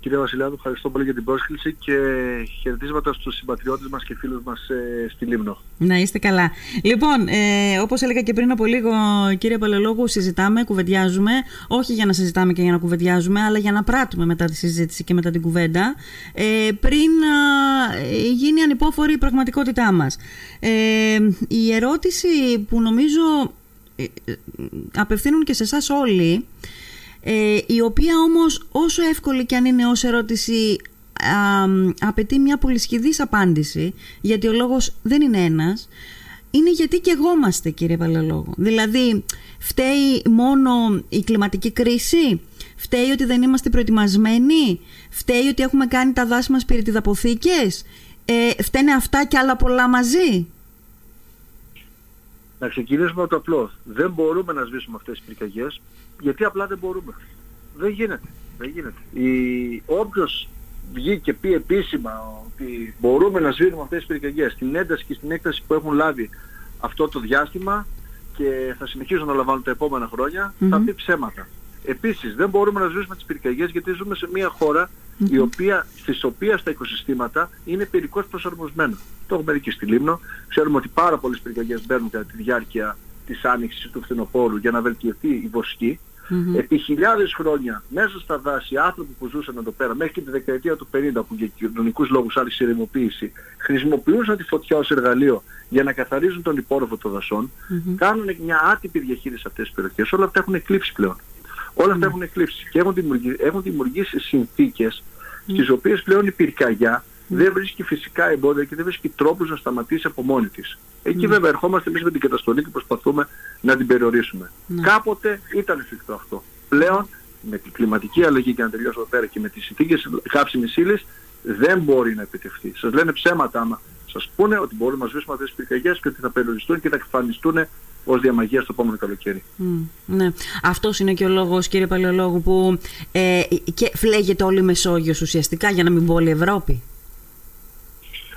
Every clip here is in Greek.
Κύριε Βασιλιάδου, ευχαριστώ πολύ για την πρόσκληση και χαιρετίσματα στους συμπατριώτες μας και φίλους μας ε, στη Λίμνο. Να είστε καλά. Λοιπόν, ε, όπως έλεγα και πριν από λίγο, κύριε Παλαιολόγου, συζητάμε, κουβεντιάζουμε, όχι για να συζητάμε και για να κουβεντιάζουμε, αλλά για να πράττουμε μετά τη συζήτηση και μετά την κουβέντα, ε, πριν ε, γίνει ανυπόφορη η πραγματικότητά μας. Ε, η ερώτηση που νομίζω ε, απευθύνουν και σε εσάς όλοι, ε, η οποία όμως όσο εύκολη και αν είναι ως ερώτηση α, απαιτεί μια πολυσχηδής απάντηση γιατί ο λόγος δεν είναι ένας είναι γιατί και εγώ είμαστε κύριε Παλαιολόγο δηλαδή φταίει μόνο η κλιματική κρίση; Φταίει ότι δεν είμαστε προετοιμασμένοι; Φταίει ότι έχουμε κάνει τα δάση μας πυρητιδαποθήκες ε, φταίνε αυτά και άλλα πολλά μαζί; Να ξεκινήσουμε από το απλό. Δεν μπορούμε να σβήσουμε αυτές τις πυρκαγιές γιατί απλά δεν μπορούμε. Δεν γίνεται. Δεν γίνεται. Η... Όποιος βγει και πει επίσημα ότι μπορούμε να σβήνουμε αυτές τις πυρκαγιές στην ένταση και στην έκταση που έχουν λάβει αυτό το διάστημα και θα συνεχίσουν να λαμβάνουν τα επόμενα θα πει ψέματα. Επίσης δεν μπορούμε να σβήσουμε τις πυρκαγιές γιατί ζούμε σε μια χώρα η οποία, στις οποίες τα οικοσυστήματα είναι περικώς προσαρμοσμένα. Το έχουμε δει και στη Λίμνο. Ξέρουμε ότι πάρα πολλές πυρκαγιές μπαίνουν κατά τη διάρκεια της άνοιξης του φθινοπόρου για να βελτιωθεί η βοσκή. Mm-hmm. Επί χιλιάδες χρόνια μέσα στα δάση άνθρωποι που ζούσαν εδώ πέρα μέχρι και τη δεκαετία του 50 που για κοινωνικούς λόγους άρχισε η ρημοποίηση χρησιμοποιούσαν τη φωτιά ως εργαλείο για να καθαρίζουν τον υπόρροφο των δασών mm-hmm. κάνουν μια άτυπη διαχείριση σε αυτές τις περιοχές όλα αυτά έχουν εκλείψει πλέον όλα αυτά mm-hmm. έχουν εκλείψει και έχουν δημιουργήσει, έχουν δημιουργήσει συνθήκες στις οποίες πλέον η πυρκαγιά δεν βρίσκει φυσικά εμπόδια και δεν βρίσκει τρόπους να σταματήσει από μόνη της. Εκεί βέβαια ερχόμαστε εμείς με την καταστολή και προσπαθούμε να την περιορίσουμε. Κάποτε ήταν εφικτό αυτό. Πλέον με την κλιματική αλλαγή και να τελειώσω εδώ πέρα και με τις συνθήκες χάψιμης ύλης δεν μπορεί να επιτευχθεί. Σας λένε ψέματα άμα σας πούνε ότι μπορούμε να σβήσουμε αυτές τις πυρκαγιές και ότι θα περιοριστούν και θα εκφανιστούν ως διαμαγείας στο επόμενο καλοκαίρι. Mm, ναι. Αυτός είναι και ο λόγος, κύριε Παλαιολόγου, που ε, και φλέγεται όλη η Μεσόγειος ουσιαστικά για να μην πω όλη η Ευρώπη.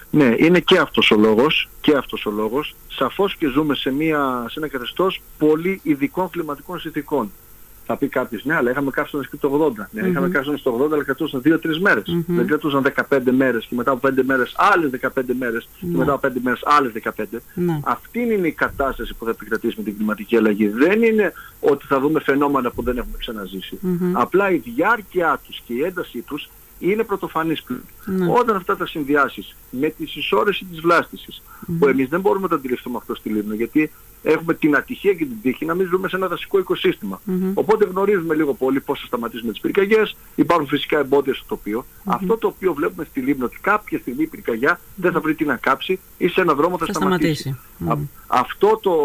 Ναι, είναι και αυτός ο λόγος, και αυτός ο λόγος. Σαφώς και ζούμε σε, μια, σε ένα καθεστώς πολύ ειδικών κλιματικών συνθηκών. Θα πει κάποιος, ναι, αλλά είχαμε καύσωνα και το 80. Ναι, mm-hmm. είχαμε καύσωνα στο 80, αλλά κρατούσαν 2-3 μέρες. Mm-hmm. Δεν κρατούσαν 15 μέρες και μετά από 5 μέρες άλλες 15 μέρες mm-hmm. και μετά από 5 μέρες άλλες 15. Mm-hmm. Αυτή είναι η κατάσταση που θα επικρατήσει με την κλιματική αλλαγή. Δεν είναι ότι θα δούμε φαινόμενα που δεν έχουμε ξαναζήσει. Mm-hmm. Απλά η διάρκεια τους και η έντασή τους είναι πρωτοφανής πλέον. Ναι. Όταν αυτά τα συνδυάσεις με τη συσσόρεση της βλάστησης, mm-hmm. που εμείς δεν μπορούμε να το αντιληφθούμε αυτό στη Λίμνο, γιατί έχουμε την ατυχία και την τύχη να μην ζούμε σε ένα δασικό οικοσύστημα. Mm-hmm. Οπότε γνωρίζουμε λίγο πολύ πώς θα σταματήσουμε τις πυρκαγιές, υπάρχουν φυσικά εμπόδια στο τοπίο. Mm-hmm. Αυτό το οποίο βλέπουμε στη Λίμνο, ότι κάποια στιγμή η πυρκαγιά δεν θα βρει τι να κάψει ή σε ένα δρόμο θα, θα σταματήσει. Α, αυτό το,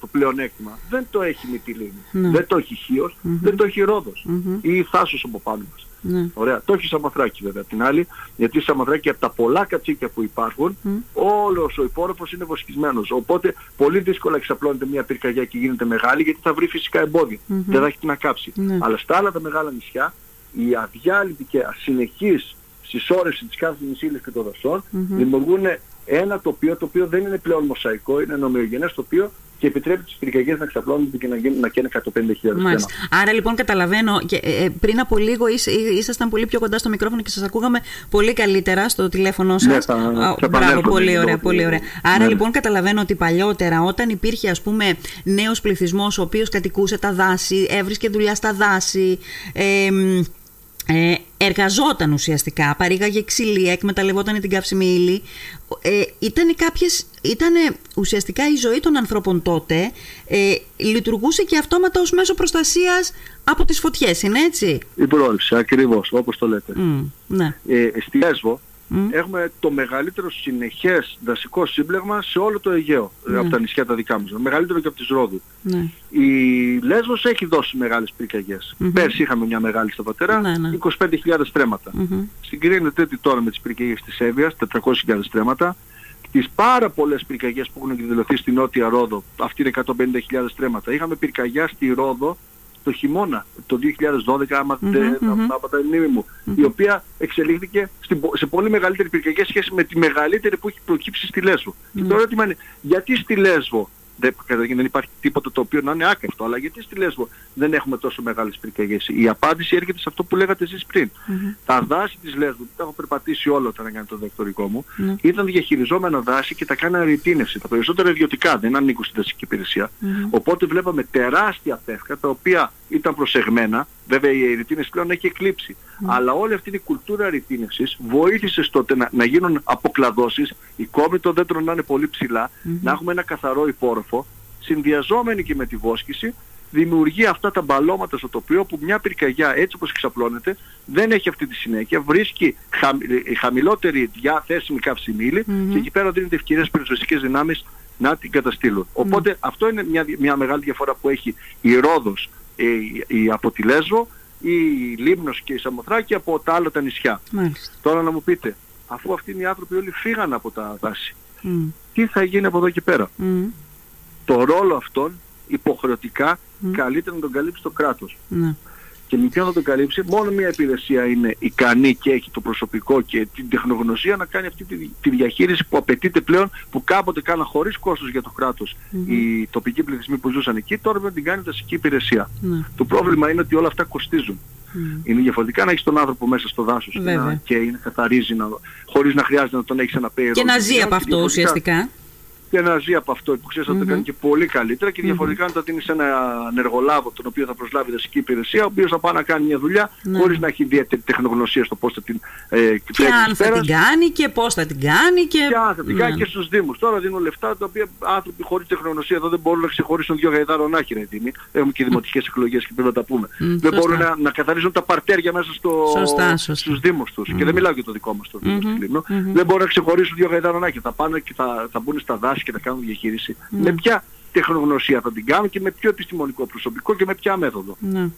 το πλεονέκτημα δεν το έχει με τη Λίμνο. Ναι. Δεν το έχει Χίος, δεν το έχει Ρόδος ή Θάσος από πάνω μας. Ναι. Ωραία. Το έχει Σαμαθράκι βέβαια την άλλη, γιατί Σαμαθράκι από τα πολλά κατσίκια που υπάρχουν, mm. όλος ο υπόρροφος είναι βοσκισμένος. Οπότε πολύ δύσκολα εξαπλώνεται μια πυρκαγιά και γίνεται μεγάλη, γιατί θα βρει φυσικά εμπόδια. Mm-hmm. Δεν θα έχει τι να κάψει. Ναι. Αλλά στα άλλα τα μεγάλα νησιά, η αδιάλειπτη και ασυνεχής συσσόρευση της κάθε ύλης και των δασών mm-hmm. δημιουργούν ένα τοπίο το οποίο δεν είναι πλέον μοσαϊκό, είναι ένα ομοιογενές τοπίο και επιτρέπει τις πυρκαγιές να ξαπλώνονται και να, γίνουν, να καίνε 150.000 Μάλιστα. Άρα λοιπόν καταλαβαίνω, και, ε, ε πριν από λίγο ήσ, ήσασταν πολύ πιο κοντά στο μικρόφωνο και σας ακούγαμε πολύ καλύτερα στο τηλέφωνο σας. Ναι, θα, θα Μπράβο, πολύ ωραία, πολύ ωραία. Άρα ναι. λοιπόν καταλαβαίνω ότι παλιότερα όταν υπήρχε ας πούμε νέος πληθυσμός ο οποίος κατοικούσε τα δάση, έβρισκε δουλειά στα δάση, ε, ε, εργαζόταν ουσιαστικά, παρήγαγε ξυλία, εκμεταλλευόταν την καύσιμη ύλη. Ε, ήταν κάποιες, ήτανε ουσιαστικά η ζωή των ανθρώπων τότε ε, λειτουργούσε και αυτόματα ως μέσο προστασίας από τις φωτιές, είναι έτσι; Η πρόληψη, ακριβώς, όπως το λέτε. Mm, ναι. ε, στη Λέσβο, Έχουμε το μεγαλύτερο συνεχές δασικό σύμπλεγμα σε όλο το Αιγαίο mm. από τα νησιά τα δικά μας. Μεγαλύτερο και από τις Ρόδου. Ναι. Η Λέσβος έχει δώσει μεγάλες πυρκαγιες mm-hmm. Πέρσι είχαμε μια μεγάλη στα πατέρα, ναι, ναι. 25.000 στρέμματα. Mm-hmm. Συγκρίνεται τώρα με τις πυρκαγιές της Εύβοιας, 400.000 στρέμματα. Τις πάρα πολλές πυρκαγιές που έχουν εκδηλωθεί στην Νότια Ρόδο, αυτή είναι 150.000 στρέμματα. Είχαμε πυρκαγιά στη Ρόδο το χειμώνα, το 2012, άμα mm-hmm, δεν mm-hmm. η μνήμη μου, mm-hmm. η οποία εξελίχθηκε σε πολύ μεγαλύτερη πυρκαγιά σχέση με τη μεγαλύτερη που έχει προκύψει στη Λέσβο. Και το ερώτημα είναι, γιατί στη Λέσβο δεν, δεν υπάρχει τίποτα το οποίο να είναι άκαυτο. Αλλά γιατί στη Λέσβο δεν έχουμε τόσο μεγάλες πυρκαγιές. Η απάντηση έρχεται σε αυτό που λέγατε εσείς πριν. Mm-hmm. Τα δάση της Λέσβου, τα έχω περπατήσει όλα όταν έκανε το δεκτορικό μου, mm-hmm. ήταν διαχειριζόμενα δάση και τα κάνανε ρητίνευση. Τα περισσότερα ιδιωτικά δεν ανήκουν στην δασική υπηρεσία. Mm-hmm. Οπότε βλέπαμε τεράστια πεύκα τα οποία ήταν προσεγμένα. Βέβαια η ρητίνευση πλέον έχει εκλείψει. Αλλά όλη αυτή η κουλτούρα ρητίνευσης βοήθησε στο να, να γίνουν αποκλαδώσεις, η κόμη των δέντρων να είναι πολύ ψηλά, να έχουμε ένα καθαρό υπόρροφο, συνδυαζόμενοι και με τη βόσκηση, δημιουργεί αυτά τα μπαλώματα στο τοπίο που μια πυρκαγιά έτσι όπως εξαπλώνεται δεν έχει αυτή τη συνέχεια, βρίσκει χαμ, χαμηλότερη διαθέσιμη καυσιμήλη mm-hmm. και εκεί πέρα δίνεται ευκαιρίες πυροσβεστικές δυνάμεις να την καταστήλουν. Οπότε αυτό είναι μια, μια μεγάλη διαφορά που έχει η Ρόδος η, η, από τη Λέσβο ή η Λίμνος και η Σαμοθράκη από τα άλλα τα νησιά. Μάλιστα. Τώρα να μου πείτε, αφού αυτοί οι άνθρωποι όλοι φύγαν από τα δάση, τι θα γίνει από εδώ και πέρα; Το ρόλο αυτόν υποχρεωτικά καλύτερα να τον καλύψει το κράτος. Ναι και με ποιον θα τον καλύψει, μόνο μια υπηρεσία είναι ικανή και έχει το προσωπικό και την τεχνογνωσία να κάνει αυτή τη, τη διαχείριση που απαιτείται πλέον, που κάποτε κάναν χωρίς κόστος για το κράτος mm-hmm. οι τοπικοί πληθυσμοί που ζούσαν εκεί, τώρα πρέπει να την κάνει δασική υπηρεσία. Mm-hmm. Το πρόβλημα είναι ότι όλα αυτά κοστίζουν. Mm. Είναι διαφορετικά να έχεις τον άνθρωπο μέσα στο δάσος και, να, και να καθαρίζει να, χωρίς να χρειάζεται να τον έχεις ένα πέρο. Και να ζει από αυτό ουσιαστικά και να ζει από αυτό που ξέρεις mm-hmm. θα το κάνει και πολύ καλύτερα και διαφορετικά να το δίνεις σε ένα ενεργολάβο τον οποίο θα προσλάβει η δασική υπηρεσία ο οποίος θα πάει να κάνει μια δουλειά mm-hmm. χωρίς να έχει ιδιαίτερη τεχνογνωσία στο πώς θα την ε, και αν θα την κάνει και πώς θα την κάνει και, και αν θα την κάνει και στους Δήμους. Τώρα δίνουν λεφτά τα οποία άνθρωποι χωρίς τεχνογνωσία εδώ δεν μπορούν να ξεχωρίσουν δύο γαϊδάρων είναι έτοιμοι. Έχουμε και δημοτικές εκλογές και πρέπει να τα πούμε. Mm, δεν μπορούν να, να καθαρίζουν τα παρτέρια μέσα στο, σωστά, σωστά. στους Δήμους τους. Mm. Και δεν μιλάω για το δικό μας το Δήμο mm-hmm. Δεν μπορούν να ξεχωρίσουν δύο γαϊδάρων Θα πάνε και θα, θα μπουν στα δάση και θα κάνουν διαχείριση. Ναι. Με ποια τεχνογνωσία θα την κάνουν και με ποιο επιστημονικό προσωπικό και με ποια μέθοδο. Ναι.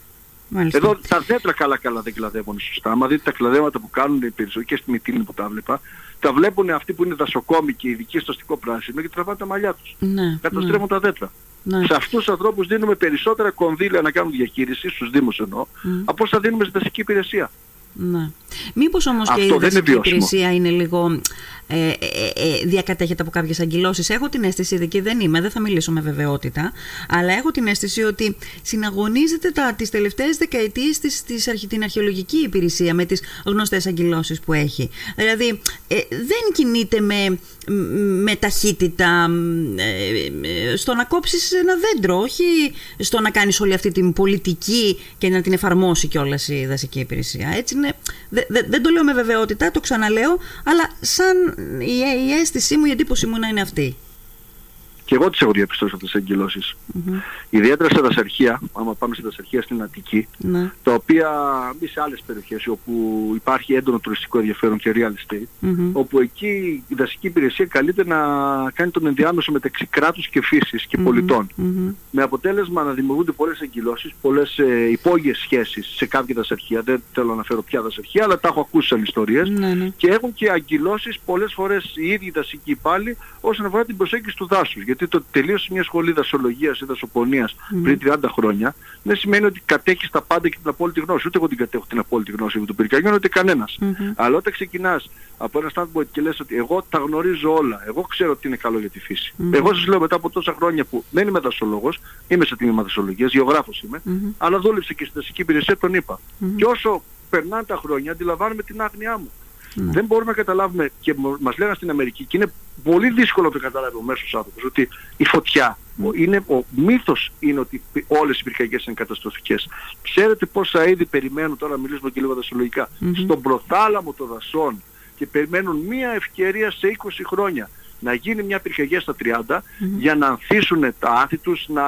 Εδώ τα δέντρα καλά καλά δεν κλαδεύουν σωστά. Άμα δείτε τα κλαδέματα που κάνουν οι περισσότεροι και στη Μητήλη που τα βλέπα, τα βλέπουν αυτοί που είναι δασοκόμοι και ειδικοί στο αστικό πράσινο και τραβάνε τα μαλλιά τους. Ναι, Καταστρέφουν ναι. τα δέντρα. Ναι. Σε αυτούς τους ανθρώπους δίνουμε περισσότερα κονδύλια να κάνουν διαχείριση, στους Δήμους εννοώ, mm. από όσα δίνουμε στη δασική υπηρεσία. Ναι. Μήπως όμως και η δασική υπηρεσία είναι λίγο ε, ε, ε, διακατέχεται από κάποιες αγκυλώσεις. Έχω την αίσθηση, εκεί δεν είμαι, δεν θα μιλήσω με βεβαιότητα, αλλά έχω την αίσθηση ότι συναγωνίζεται τα, τις τελευταίες δεκαετίες της, της, την αρχαιολογική υπηρεσία με τις γνωστές αγκυλώσεις που έχει. Δηλαδή ε, δεν κινείται με, με ταχύτητα ε, στο να κόψεις ένα δέντρο, όχι στο να κάνεις όλη αυτή την πολιτική και να την εφαρμόσει κιόλας η δασική υπηρεσία. Έτσι είναι, δεν το λέω με βεβαιότητα, το ξαναλέω, αλλά σαν η, η αίσθησή μου, η εντύπωση μου να είναι αυτή. Και εγώ τις έχω διαπιστώσει αυτές τις εγκυλώσεις. Mm-hmm. Ιδιαίτερα σε δασαρχεία, άμα πάμε σε δασαρχεία στην Αττική, mm-hmm. τα οποία μπει σε άλλες περιοχές όπου υπάρχει έντονο τουριστικό ενδιαφέρον και real estate, mm-hmm. όπου εκεί η δασική υπηρεσία καλείται να κάνει τον ενδιάμεσο μεταξύ κράτους και φύσης και πολιτών. Με αποτέλεσμα να δημιουργούνται πολλές εγκυλώσεις, πολλές ε, υπόγειες σχέσεις σε κάποια δασαρχεία, δεν θέλω να φέρω πια δασαρχεία, αλλά τα έχω ακούσει σαν ιστορίες, και έχουν και αγκυλώσεις πολλές φορές οι ίδιοι δασικοί πάλι όσον αφορά την προσέγγιση του δάσους γιατί το τελείωσε μια σχολή δασολογίας ή δασοπονίας mm. πριν 30 χρόνια δεν σημαίνει ότι κατέχεις τα πάντα και την απόλυτη γνώση. Ούτε εγώ την κατέχω την απόλυτη γνώση με τον πυρκαγιών, ούτε κανένας. Mm-hmm. Αλλά όταν ξεκινάς από ένα standpoint και λες ότι εγώ τα γνωρίζω όλα, εγώ ξέρω τι είναι καλό για τη φύση. Mm-hmm. Εγώ σας λέω μετά από τόσα χρόνια που δεν είμαι δασολόγος, είμαι σε τμήμα δασολογίας, γεωγράφος είμαι, mm-hmm. αλλά δούλεψε και στη δασική υπηρεσία, τον είπα. Και όσο περνάνε τα χρόνια αντιλαμβάνομαι την άγνοιά μου. Ναι. Δεν μπορούμε να καταλάβουμε και μας λέγανε στην Αμερική και είναι πολύ δύσκολο να το καταλάβει ο μέσος άνθρωπος ότι η φωτιά ναι. είναι, ο μύθος είναι ότι όλες οι πυρκαγιές είναι καταστροφικές. Ξέρετε πόσα είδη περιμένουν, τώρα μιλήσουμε και λίγο δασολογικά, στον προθάλαμο των δασών και περιμένουν μία ευκαιρία σε 20 χρόνια να γίνει μια πυρκαγιά στα 30 για να ανθίσουν τα άνθη τους, να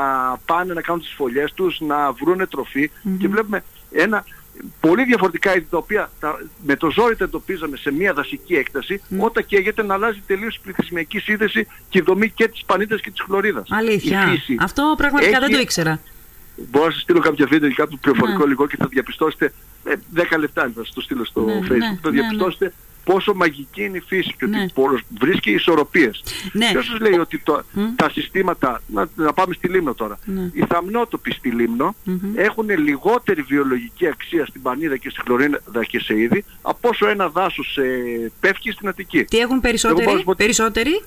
πάνε να κάνουν τις φωλιές τους, να βρούνε τροφή και βλέπουμε ένα πολύ διαφορετικά είδη τα οποία τα, με το ζόρι τα εντοπίζαμε σε μια δασική έκταση mm. όταν καίγεται να αλλάζει τελείως η πληθυσμιακή σύνδεση και η δομή και της πανίτας και της χλωρίδας. Αλήθεια. Αυτό πραγματικά έχει... δεν το ήξερα. Μπορώ να σας στείλω κάποια βίντεο ή κάποιο πληροφορικό ναι. υλικό και θα διαπιστώσετε ε, 10 λεπτά θα σας το στείλω στο ναι, facebook. Ναι, θα ναι, διαπιστώσετε ναι πόσο μαγική είναι η φύση και ναι. ότι βρίσκει ισορροπίες. Ναι. Ποιος σας λέει ότι το, τα συστήματα, να, να, πάμε στη Λίμνο τώρα, ναι. οι θαμνότοποι στη Λίμνο έχουν λιγότερη βιολογική αξία στην Πανίδα και στη Χλωρίδα και σε είδη από όσο ένα δάσος ε, πέφτει στην Αττική. Τι έχουν περισσότεροι, περισσότεροι;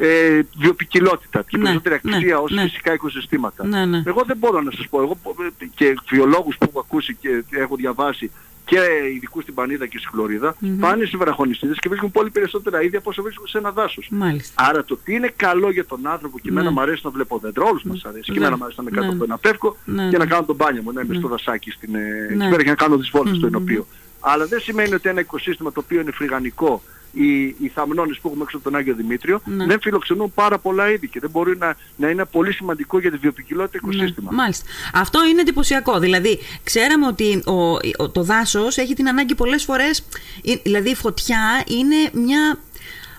Ε, βιοπικιλότητα και Ναι, περισσότερη ναι, αξία ως ναι. φυσικά οικοσυστήματα. Ναι, ναι. Εγώ δεν μπορώ να σας πω. Εγώ ε, και βιολόγους που έχω ακούσει και έχω διαβάσει και ειδικούς στην Πανίδα και στη χλωριδα πάνε σε βραχονιστήρες και βρίσκουν πολύ περισσότερα είδη από όσο βρίσκουν σε ένα δάσος. Μάλιστα. Άρα το τι είναι καλό για τον άνθρωπο και εμένα Ναι. μου αρέσει να βλέπω δέντρα, όλους μας αρέσει. Και Ναι. εμένα μου αρέσει να είμαι κάτω Ναι. από ένα πεύκο Ναι, και να ναι. κάνω τον μπάνιο μου, να είμαι στο δασάκι στην, ε, εκεί Ναι. πέρα και να κάνω τις βόλτες στο ενωπείο. Αλλά δεν σημαίνει ότι ένα οικοσύστημα το οποίο είναι φρυγανικό οι, οι θαμνώνες που έχουμε έξω από τον Άγιο Δημήτριο Ναι. δεν φιλοξενούν πάρα πολλά είδη και δεν μπορεί να, να είναι πολύ σημαντικό για τη βιοπικιλότητα οικοσύστημα. Ναι, μάλιστα. Αυτό είναι εντυπωσιακό. Δηλαδή, ξέραμε ότι ο, ο- το δάσος έχει την ανάγκη πολλές φορές. Δηλαδή, η φωτιά είναι μια.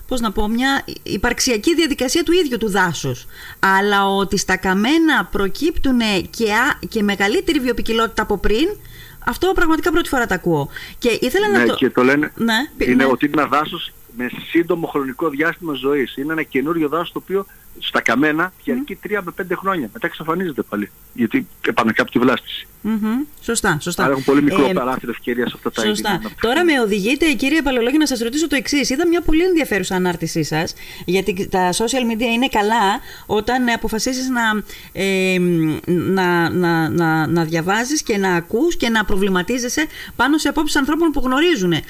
Πώς να πω, μια υπαρξιακή διαδικασία του ίδιου του δάσους. Αλλά ότι στα καμένα προκύπτουν και, α- και μεγαλύτερη βιοπικιλότητα από πριν, αυτό πραγματικά πρώτη φορά το ακούω. Και ήθελα Ναι, να το... και το λένε Ναι, πι- είναι ναι. ότι είναι ένα δάσος με σύντομο χρονικό διάστημα ζωής. Είναι ένα καινούριο δάσος το οποίο στα καμένα διαρκεί 3 με 5 χρόνια. Μετά εξαφανίζεται πάλι. Γιατί επανακάπτει βλάστηση. Μμμ. Σωστά, σωστά. Άρα έχουν πολύ μικρό Ε, παράθυρο ευκαιρία σε αυτά τα είδη. Σωστά. να αναπτυχθούν. Τώρα με οδηγείτε, κύριε Παλαιολόγη, να σας ρωτήσω το εξής. Είδα μια πολύ ενδιαφέρουσα ανάρτησή σας, γιατί τα social media είναι καλά όταν αποφασίσει να, ε, να, να, να, να διαβάζεις και να ακούς και να προβληματίζεσαι πάνω σε απόψεις ανθρώπων που γνωρίζουν. Ε,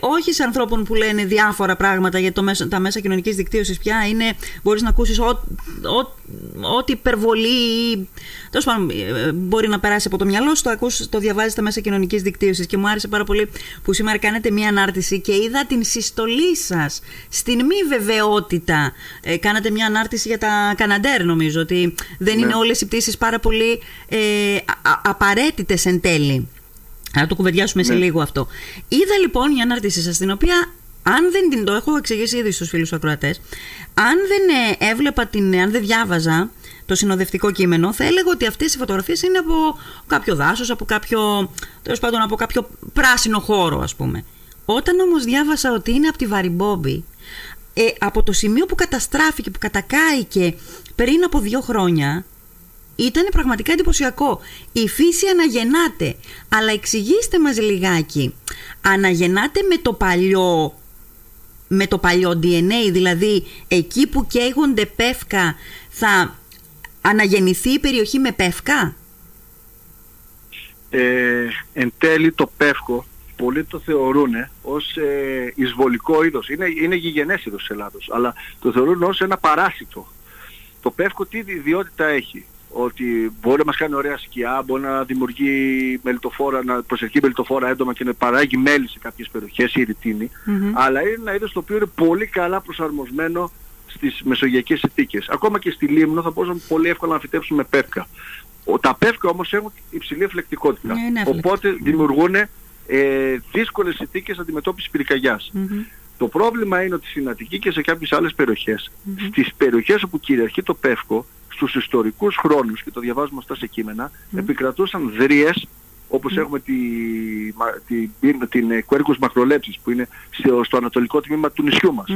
όχι σε ανθρώπων που λένε διάφορα πράγματα για το μέσο, τα μέσα κοινωνικής δικτύωσης πια. Είναι, μπορείς να ακούσεις ό,τι υπερβολή ή τέλος πάντων ε, μπορεί να περάσει από το μυαλό σου, το ακούς, το διαβάζεις στα μέσα κοινωνικής δικτύωσης. Και μου άρεσε πάρα πολύ που σήμερα κάνετε μία ανάρτηση και είδα την συστολή σας στην μη βεβαιότητα. Ε, κάνατε μία ανάρτηση για τα Καναντέρ, νομίζω, ότι δεν είναι όλες οι πτήσεις πάρα πολύ ε, απαραίτητες εν τέλει. Να το κουβεντιάσουμε σε Ναι. λίγο αυτό. Είδα λοιπόν μια ανάρτησή σας, την οποία αν δεν την το έχω εξηγήσει ήδη στους φίλους ακροατές, αν δεν ε, έβλεπα την, ε, αν δεν διάβαζα το συνοδευτικό κείμενο, θα έλεγα ότι αυτές οι φωτογραφίες είναι από κάποιο δάσος, από κάποιο, τέλος πάντων, από κάποιο πράσινο χώρο, ας πούμε. Όταν όμως διάβασα ότι είναι από τη Βαριμπόμπη, ε, από το σημείο που καταστράφηκε, που κατακάηκε πριν από δύο χρόνια, ήταν πραγματικά εντυπωσιακό. Η φύση αναγεννάται. Αλλά εξηγήστε μας λιγάκι. Αναγεννάται με το παλιό με το παλιό DNA, δηλαδή εκεί που καίγονται πεύκα θα αναγεννηθεί η περιοχή με πεύκα; Ε, εν τέλει το πεύκο πολλοί το θεωρούν ως ε, εισβολικό είδος. Είναι, είναι γηγενές είδος της Ελλάδος, αλλά το θεωρούν ως ένα παράσιτο. Το πεύκο τι ιδιότητα έχει; Ότι μπορεί να μας κάνει ωραία σκιά, μπορεί να δημιουργεί μελιτοφόρα, να προσελκύει μελιτοφόρα έντομα και να παράγει μέλι σε κάποιες περιοχές, η ρητίνη. Αλλά είναι ένα είδος το οποίο είναι πολύ καλά προσαρμοσμένο στις μεσογειακές συνθήκες. Ακόμα και στη Λίμνο θα μπορούσαμε πολύ εύκολα να φυτέψουμε πεύκα. Ο, τα πεύκα όμως έχουν υψηλή εφλεκτικότητα. Ναι, είναι έφλεκτα. Οπότε δημιουργούν ε, δύσκολες συνθήκες αντιμετώπισης πυρκαγιάς. Το πρόβλημα είναι ότι στην Αττική και σε κάποιες άλλες περιοχές, στις περιοχές όπου κυριαρχεί το πεύκο, στους ιστορικούς χρόνους, και το διαβάζουμε αυτά σε κείμενα, επικρατούσαν δρίες, όπως έχουμε τη, μα- τη, την ε, Quercus macrolepsis που είναι στο, στο ανατολικό τμήμα του νησιού μας.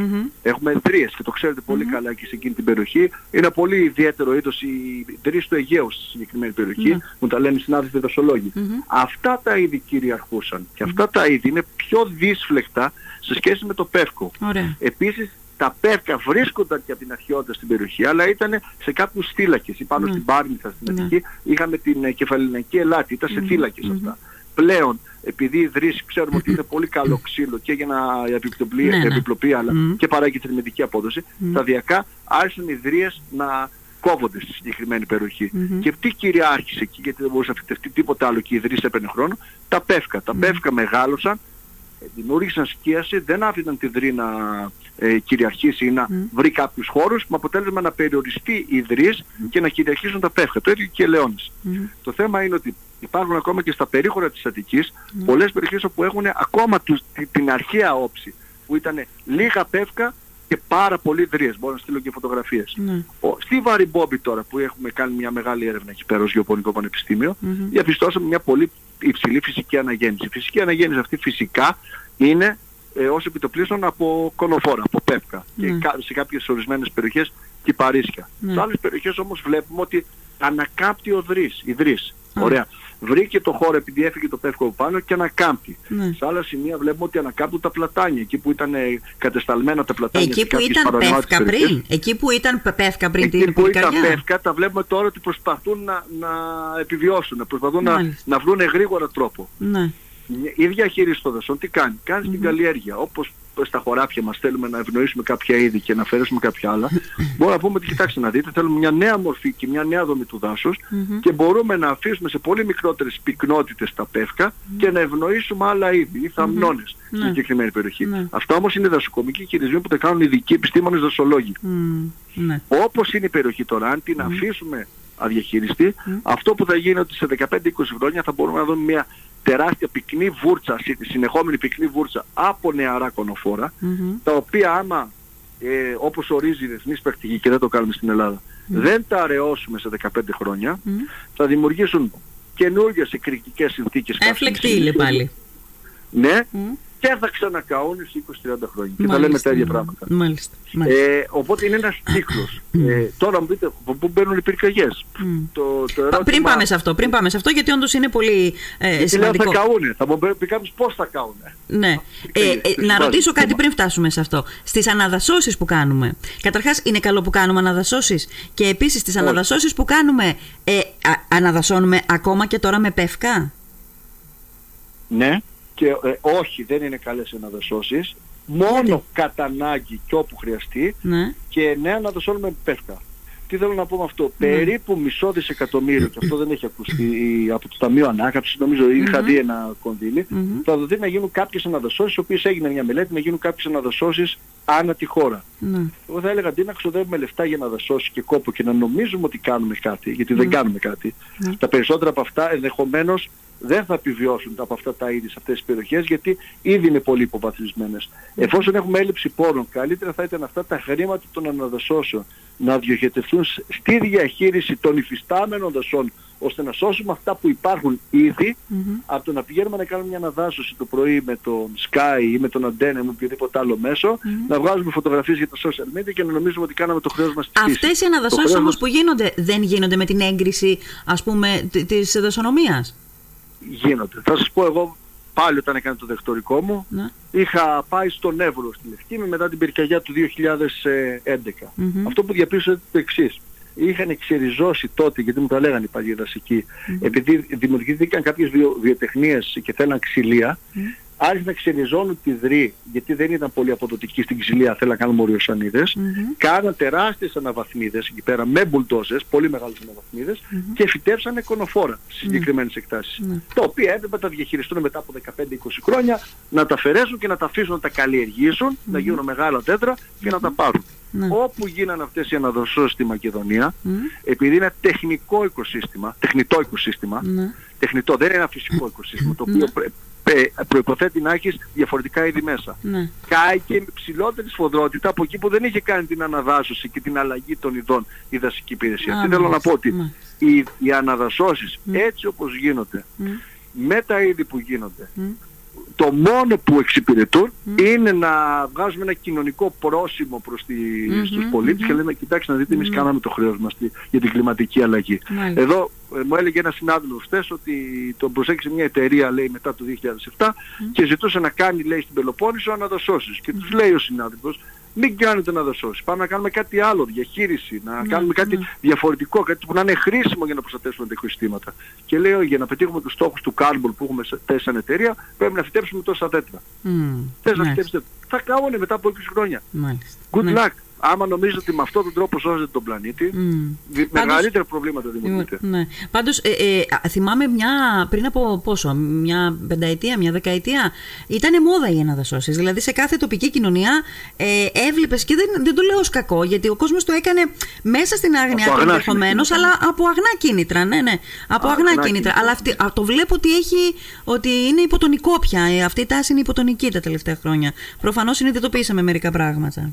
Έχουμε δρίες και το ξέρετε πολύ καλά και σε εκείνη την περιοχή. Είναι ένα πολύ ιδιαίτερο είδος οι δρίες του Αιγαίου στη συγκεκριμένη περιοχή, μου τα λένε οι συνάδελφοι δασολόγοι. Αυτά τα είδη κυριαρχούσαν και αυτά τα είδη είναι πιο δύσφλεκτα σε σχέση με το πεύκο. Ωραία. Επίσης τα πεύκα βρίσκονταν και από την αρχαιότητα στην περιοχή, αλλά ήταν σε κάποιους θύλακες. Ή πάνω στην Πάρνηθα στην Ναι. Αττική είχαμε την ε, κεφαλιναϊκή ελάτη, ήταν σε θύλακες αυτά. Πλέον, επειδή η Δρύση ξέρουμε ότι είναι πολύ καλό ξύλο και για να επιπλοπεί, Ναι, ναι. επιπλοπεί αλλά Μμμ. και παράγει θερμιδική απόδοση, σταδιακά άρχισαν οι Δρύες να κόβονται στη συγκεκριμένη περιοχή. Και τι κυριάρχησε εκεί, γιατί δεν μπορούσε να φυτευτεί τίποτα άλλο και η Δρύση έπαιρνε χρόνο, τα πεύκα. Τα πεύκα μεγάλωσαν, ε, δημιούργησαν σκίαση, δεν άφηναν τη Δρύ να ε, κυριαρχήσει ή να βρει κάποιους χώρους, με αποτέλεσμα να περιοριστεί η Δρύς και να κυριαρχήσουν τα πεύκα. Το ίδιο και οι ελαιώνες. Το θέμα είναι ότι υπάρχουν ακόμα και στα περίχωρα της Αττικής πολλές περιοχές όπου έχουν ακόμα τους, τη- την αρχαία όψη, που ήταν λίγα πεύκα και πάρα πολλοί δρύες. Μπορώ να στείλω και φωτογραφίες. Ναι. Ο, στη Βαριμπόμπη τώρα που έχουμε κάνει μια μεγάλη έρευνα εκεί πέρα ως Γεωπονικό Πανεπιστήμιο, διαπιστώσαμε μια πολύ υψηλή φυσική αναγέννηση. Η φυσική αναγέννηση αυτή φυσικά είναι ε, ως επιτοπλίστων από κονοφόρα, από πεύκα και Ναι. κα- σε κάποιες ορισμένες περιοχές κυπαρίσια. Ναι. Σε άλλες περιοχές όμως βλέπουμε ότι ανακάπτει ο δρύς, η δρύς. Α. Ωραία. Βρήκε το χώρο επειδή έφυγε το πεύκο από πάνω και ανακάμπτει. Ναι. Σε άλλα σημεία βλέπουμε ότι ανακάμπτουν τα πλατάνια, εκεί που ήταν ε, κατεσταλμένα τα πλατάνια. Εκεί σε που κάποιες ήταν παρανομάτες πεύκα περιοχές. πριν. Εκεί που ήταν πεύκα πριν Εκεί την που ήταν πυρκαγιά. πεύκα τα βλέπουμε τώρα ότι προσπαθούν να, να επιβιώσουν, προσπαθούν να, Μάλιστα. να βρουν γρήγορα τρόπο. Ναι. Η διαχείριση των δασών τι κάνει. Κάνει την καλλιέργεια. Όπως στα χωράφια μας θέλουμε να ευνοήσουμε κάποια είδη και να αφαιρέσουμε κάποια άλλα. μπορούμε να πούμε ότι κοιτάξτε να δείτε, θέλουμε μια νέα μορφή και μια νέα δομή του δάσους και μπορούμε να αφήσουμε σε πολύ μικρότερες πυκνότητες τα πεύκα και να ευνοήσουμε άλλα είδη ή θαμνώνες Ναι. στην συγκεκριμένη περιοχή. Ναι. Αυτά όμως είναι δασοκομικοί χειρισμοί που τα κάνουν ειδικοί επιστήμονες δασολόγοι. Μμ, ναι. Όπως είναι η περιοχή τώρα, αν την αφήσουμε αδιαχειριστεί, αυτό που θα γίνει είναι ότι σε 15-20 χρόνια θα μπορούμε να δούμε μια τεράστια πυκνή βούρτσα, συ- συνεχόμενη πυκνή βούρτσα από νεαρά κονοφόρα, Μμμ. τα οποία άμα, ε, όπως ορίζει η διεθνής πρακτική και δεν το κάνουμε στην Ελλάδα, δεν τα αραιώσουμε σε 15 χρόνια, Μμ. θα δημιουργήσουν καινούργιες εκρηκτικές συνθήκες. Έφλεκτη καύσιμης. ύλη πάλι. Ναι, Μμ. Και θα ξανακαούν σε 20-30 χρόνια. Και θα Μάλιστα. λέμε τα ίδια πράγματα. Μάλιστα. Μάλιστα. Ε, οπότε είναι ένας κύκλος. Ε, τώρα μου πείτε από πού μπαίνουν οι πυρκαγιές; Μμ. Το, το Πα- ερώτημα, Πριν πάμε σε αυτό, πριν πάμε σε αυτό, γιατί όντως είναι πολύ ε, γιατί λέω σημαντικό. θα καούνε. Θα μου πει κάποιος πώς θα καούνε. Ναι. Ε, Ξέρεις, ε, ξέρεις, να βάζεις ρωτήσω κάτι θέμα. πριν φτάσουμε σε αυτό. Στις αναδασώσεις που κάνουμε. Καταρχάς, είναι καλό που κάνουμε αναδασώσεις. Και επίσης, στις αναδασώσεις που κάνουμε, ε, α- αναδασώνουμε ακόμα και τώρα με πεύκα; Ναι. Και ε, όχι, δεν είναι καλές αναδασώσεις. Μόνο κατά ανάγκη και όπου χρειαστεί. Ναι. Και ναι, αναδασώνουμε με πεύκα. Τι θέλω να πω με αυτό. Ναι. Περίπου μισό δισεκατομμύριο, και αυτό δεν έχει ακουστεί από το Ταμείο Ανάκαμψης, νομίζω είχα δει ένα κονδύλι, Μμμ. θα δοθεί να γίνουν κάποιες αναδασώσεις, οι οποίες έγινε μια μελέτη, να γίνουν κάποιες αναδασώσεις ανά τη χώρα. ναι. Εγώ θα έλεγα αντί να ξοδεύουμε λεφτά για να δασώσει και κόπο και να νομίζουμε ότι κάνουμε κάτι, γιατί δεν κάνουμε κάτι, Ναι. τα περισσότερα από αυτά ενδεχομένως δεν θα επιβιώσουν από αυτά τα είδη σε αυτές τις περιοχές γιατί ήδη είναι πολύ υποβαθμισμένες. Εφόσον έχουμε έλλειψη πόρων, καλύτερα θα ήταν αυτά τα χρήματα των αναδασώσεων να διοχετευτούν σ- στη διαχείριση των υφιστάμενων δασών ώστε να σώσουμε αυτά που υπάρχουν ήδη Μμμ. από το να πηγαίνουμε να κάνουμε μια αναδάσωση το πρωί με τον Sky ή με τον Antenna ή με οποιοδήποτε άλλο μέσο, να βγάζουμε φωτογραφίες για τα social media και να νομίζουμε ότι κάναμε το χρέος μας στη φύση. Αυτές οι Το αναδασώσεις χρέος όμως μας που γίνονται, δεν γίνονται με την έγκριση, ας πούμε, της δασονομίας; γίνονται. Θα σας πω εγώ πάλι όταν έκανα το δεκτορικό μου, Ναι. είχα πάει στον Εύρο στη Λευκήμη μετά την πυρκαγιά του 2011. Μμμ. Αυτό που διαπίστωσα είναι το εξής. Είχαν εξεριζώσει τότε, γιατί μου τα λέγανε οι παλιοί δασικοί, επειδή δημιουργήθηκαν κάποιες βιο, βιοτεχνίες και θέλαν ξυλία, άρχισαν να ξεριζώνουν τη δρύ, γιατί δεν ήταν πολύ αποδοτική στην ξυλία, θέλαν να κάνουν οριοσανίδες, Μμμ. κάναν τεράστιες αναβαθμίδες εκεί πέρα με μπουλντόζες, πολύ μεγάλες αναβαθμίδες και φυτέψανε κονοφόρα στις συγκεκριμένες εκτάσεις. Ναι. Τα οποία έπρεπε να τα διαχειριστούν μετά από 15-20 χρόνια, να τα αφαιρέσουν και να τα αφήσουν να τα καλλιεργήσουν, να γίνουν μεγάλα τέτρα και να τα πάρουν. Ναι. Όπου γίνανε αυτές οι αναδοσώσεις στη Μακεδονία, Μμ. επειδή είναι τεχνικό οικοσύστημα, τεχνητό οικοσύστημα, Ναι. τεχνητό, δεν είναι ένα φυσικό οικοσύστημα, το οποίο πρε- πρε- προϋποθέτει να έχεις διαφορετικά είδη μέσα. Ναι. Κάηκε με ψηλότερη σφοδρότητα από εκεί που δεν είχε κάνει την αναδάσωση και την αλλαγή των ειδών η δασική υπηρεσία. Α, Τι θέλω να μάλιστα, πω ότι μάλιστα. οι, οι αναδασώσεις έτσι όπως γίνονται, Μμ. με τα είδη που γίνονται, Μμ. Το μόνο που εξυπηρετούν είναι να βγάζουμε ένα κοινωνικό πρόσημο προς τη, Μμμ, στους πολίτες και λέμε κοιτάξτε να δείτε εμείς κάναμε το χρέος μας τη- για την κλιματική αλλαγή. Μάλιστα. Εδώ ε, μου έλεγε ένας συνάδελφος χθες ότι τον προσέξε μια εταιρεία λέει μετά το 2007 και ζητούσε να κάνει λέει στην Πελοπόννησο αναδασώσεις και τους λέει ο συνάδελφος μην κάνετε αναδασώσεις, πάμε να κάνουμε κάτι άλλο, διαχείριση, να κάνουμε κάτι διαφορετικό, κάτι που να είναι χρήσιμο για να προστατεύσουμε τα οικοσυστήματα. Και λέω για να πετύχουμε τους στόχους του carbon που έχουμε σε- θέσει σαν εταιρεία πρέπει να φυτέψουμε τόσα τέτρα. Μμ. Θες να Μάλιστα. φυτέψετε, θα καούνε μετά από 20 χρόνια. Μάλιστα. Good Ναι. luck. Άμα νομίζετε ότι με αυτόν τον τρόπο σώζετε τον πλανήτη, Μμ. δι- Πάντως- μεγαλύτερα προβλήματα δημιουργείτε. Ναι. Πάντως ε, ε, α, θυμάμαι μια, πριν από πόσο, μια πενταετία, μια δεκαετία, ήταν μόδα οι αναδασώσεις. Δηλαδή σε κάθε τοπική κοινωνία ε, έβλεπες και δεν, δεν το λέω ως κακό, γιατί ο κόσμος το έκανε μέσα στην άγνοια Από του αγνά ενδεχομένως, κίνητρα. αλλά από αγνά κίνητρα. Ναι, ναι. Από Α, αγνά, αγνά κίνητρα. κίνητρα. Αλλά αυτή, α, το βλέπω ότι, έχει, ότι είναι υποτονικό πια. Ε, αυτή η τάση είναι υποτονική τα τελευταία χρόνια. Προφανώς συνειδητοποίησαμε μερικά πράγματα.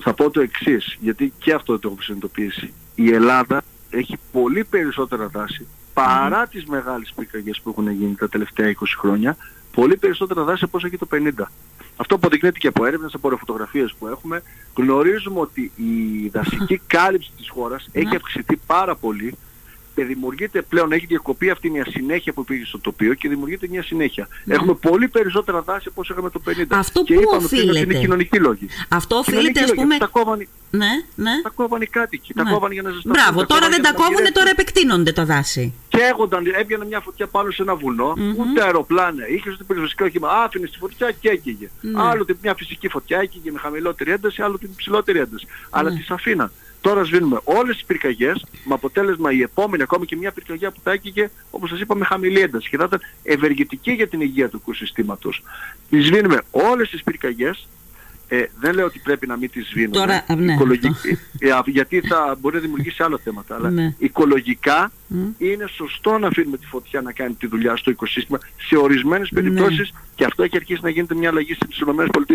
Θα πω το εξής, γιατί και αυτό δεν το έχω συνειδητοποιήσει. Η Ελλάδα έχει πολύ περισσότερα δάση παρά τις μεγάλες πυρκαγιές που έχουν γίνει τα τελευταία 20 χρόνια, πολύ περισσότερα δάση από όσο έχει το 50. Αυτό αποδεικνύεται και από έρευνες, από φωτογραφίες που έχουμε. Γνωρίζουμε ότι η δασική κάλυψη της χώρας έχει αυξηθεί πάρα πολύ και δημιουργείται πλέον, έχει διακοπεί αυτή μια συνέχεια που πήγε στο τοπίο και δημιουργείται μια συνέχεια. Έχουμε πολύ περισσότερα δάση από όσο είχαμε το 50. Αυτό και πού είπαμε ότι είναι οφείλεται; κοινωνικοί λόγοι. Αυτό οφείλεται, Κοινωνικοί ας λόγοι. πούμε. Τα κόβανε, Ναι, ναι. τα κόβανε οι κάτοικοι, τα Ναι. κόβανε για να ζεσταθούν. Μπράβο, τα τώρα κόβανε δεν για τα να κόβουνε, μαγειρέψουν. τώρα επεκτείνονται τα δάση. Καίγονταν, έβγαινε μια φωτιά πάνω σε ένα βουνό, ούτε αεροπλάνα, είχε ούτε πυροσβεστικό όχημα, άφηνε τη φωτιά και έκαιγε. Ναι. Άλλοτε μια φυσική φωτιά έκαιγε με χαμηλότερη ένταση, άλλοτε με ψηλότερη ένταση. Αλλά Ναι. τις αφήναν. Τώρα σβήνουμε όλες τις πυρκαγιές, με αποτέλεσμα η επόμενη ακόμη και μια πυρκαγιά που θα έκαιγε, όπως σας είπα, με χαμηλή ένταση και θα ήταν ευεργετική για την υγεία του οικοσυστήματος. Τις σβήνουμε όλες τις πυρκαγιές, ε, δεν λέω ότι πρέπει να μην τις σβήνουμε. Τώρα, α, ναι, Οικολογικ- ε, α, γιατί θα μπορεί να δημιουργήσει άλλα θέματα. Αλλά Ναι. οικολογικά Μμ. είναι σωστό να αφήνουμε τη φωτιά να κάνει τη δουλειά στο οικοσύστημα σε ορισμένες Ναι. περιπτώσεις και αυτό έχει αρχίσει να γίνεται μια αλλαγή στις ΗΠΑ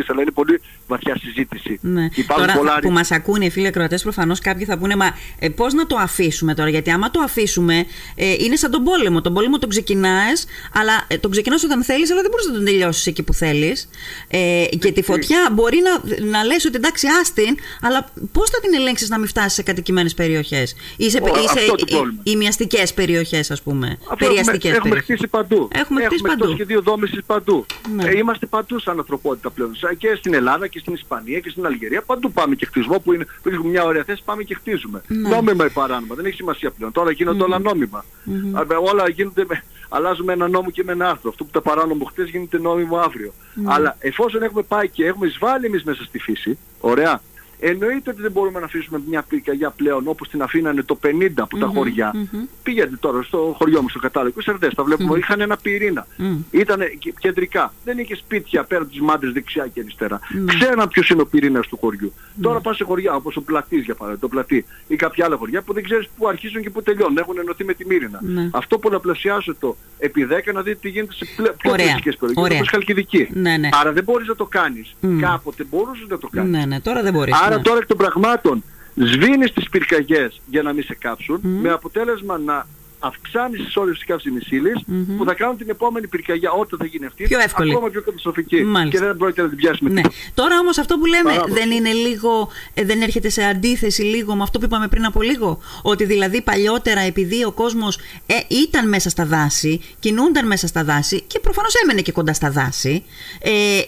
αλλά είναι πολύ βαθιά συζήτηση. Ναι. Και υπάρχουν Τώρα πολλά που μας ακούνε οι φίλοι ακροατές, προφανώς κάποιοι θα πούνε, Μα ε, πώς να το αφήσουμε τώρα, Γιατί άμα το αφήσουμε, ε, είναι σαν τον πόλεμο. Τον πόλεμο τον ξεκινάς, αλλά ε, τον ξεκινάς όταν θέλεις, αλλά δεν μπορείς να τον τελειώσεις εκεί που θέλεις. Ε, και τη φωτιά μπορεί να, να λες ότι εντάξει, άστην, αλλά πώς θα την ελέγξεις να μην φτάσεις σε κατοικημένες περιοχές; Ή σε, Ω, ή σε αυτό το πρόβλημα. ημιαστικέ περιοχές, ας πούμε. Αυτό Περιαστικές έχουμε, έχουμε περιοχές. χτίσει παντού. Έχουμε χτίσει έχουμε παντού. το σχεδίο δόμησης παντού. Ναι. Ε, είμαστε παντού σαν ανθρωπότητα πλέον. Σαν Και στην Ελλάδα και στην Ισπανία και στην Αλγερία. Παντού πάμε και χτισμό που είναι που έχουμε μια ωραία θέση πάμε και χτίζουμε. Ναι. Νόμιμα ή παράνομα. Δεν έχει σημασία πλέον. Τώρα γίνονται όλα νόμιμα. Α, ε, Όλα γίνονται με, αλλάζουμε ένα νόμο και με ένα άρθρο. Αυτό που τα παράνομο χτες γίνεται νόμιμο αύριο. Ναι. Αλλά εφόσον έχουμε πάει και έχουμε εισβάλει εμείς μέσα στη φύση, ωραία, εννοείται ότι δεν μπορούμε να αφήσουμε μια πυρκαγιά πλέον όπως την αφήνανε το 50 από τα χωριά. μμμ. Πήγαινε τώρα στο χωριό μου, στο κατάλογο, Σερδές, τα βλέπουμε, είχαν ένα πυρήνα. Μμ. Ήταν κεντρικά. Δεν είχε σπίτια πέρα από τις μάντρες δεξιά και αριστερά. Ναι. Ξέραν ποιος είναι ο πυρήνας του χωριού. Τώρα πας σε χωριά όπως ο Πλατής για παράδειγμα, το Πλατή ή κάποια άλλα χωριά που δεν ξέρεις πού αρχίζουν και πού τελειώνουν. Έχουν ενωθεί με τη Μύρινα. Ναι. Αυτό πολλαπλασιάζω το επί 10 να δείτε τι γίνεται σε πλε- πιο Ωραία. πλαισικές περιοχές Ωραία. όπως Χαλκιδική. Ναι, ναι. Άρα δεν μπορείς να το κάνεις. Μμ. Κάποτε μπορούσες να το κάνεις. Ναι, ναι, τώρα δεν μπορείς. Άρα τώρα εκ των πραγμάτων σβήνεις τις πυρκαγιές για να μην σε κάψουν με αποτέλεσμα να αυξάνεις τις ώρες της καύσιμης ύλης, που θα κάνουν την επόμενη πυρκαγιά όταν θα γίνει αυτή Πιο εύκολη. ακόμα πιο καταστροφική Μάλιστα. και δεν πρόκειται να την πιάσουμε Ναι. τίποτα. Τώρα όμως αυτό που λέμε Παράδοση. δεν είναι λίγο, ε, δεν έρχεται σε αντίθεση λίγο με αυτό που είπαμε πριν από λίγο. Ότι δηλαδή παλιότερα επειδή ο κόσμος ε, ήταν μέσα στα δάση, κινούνταν μέσα στα δάση και προφανώς έμενε και κοντά στα δάση, ε, ε,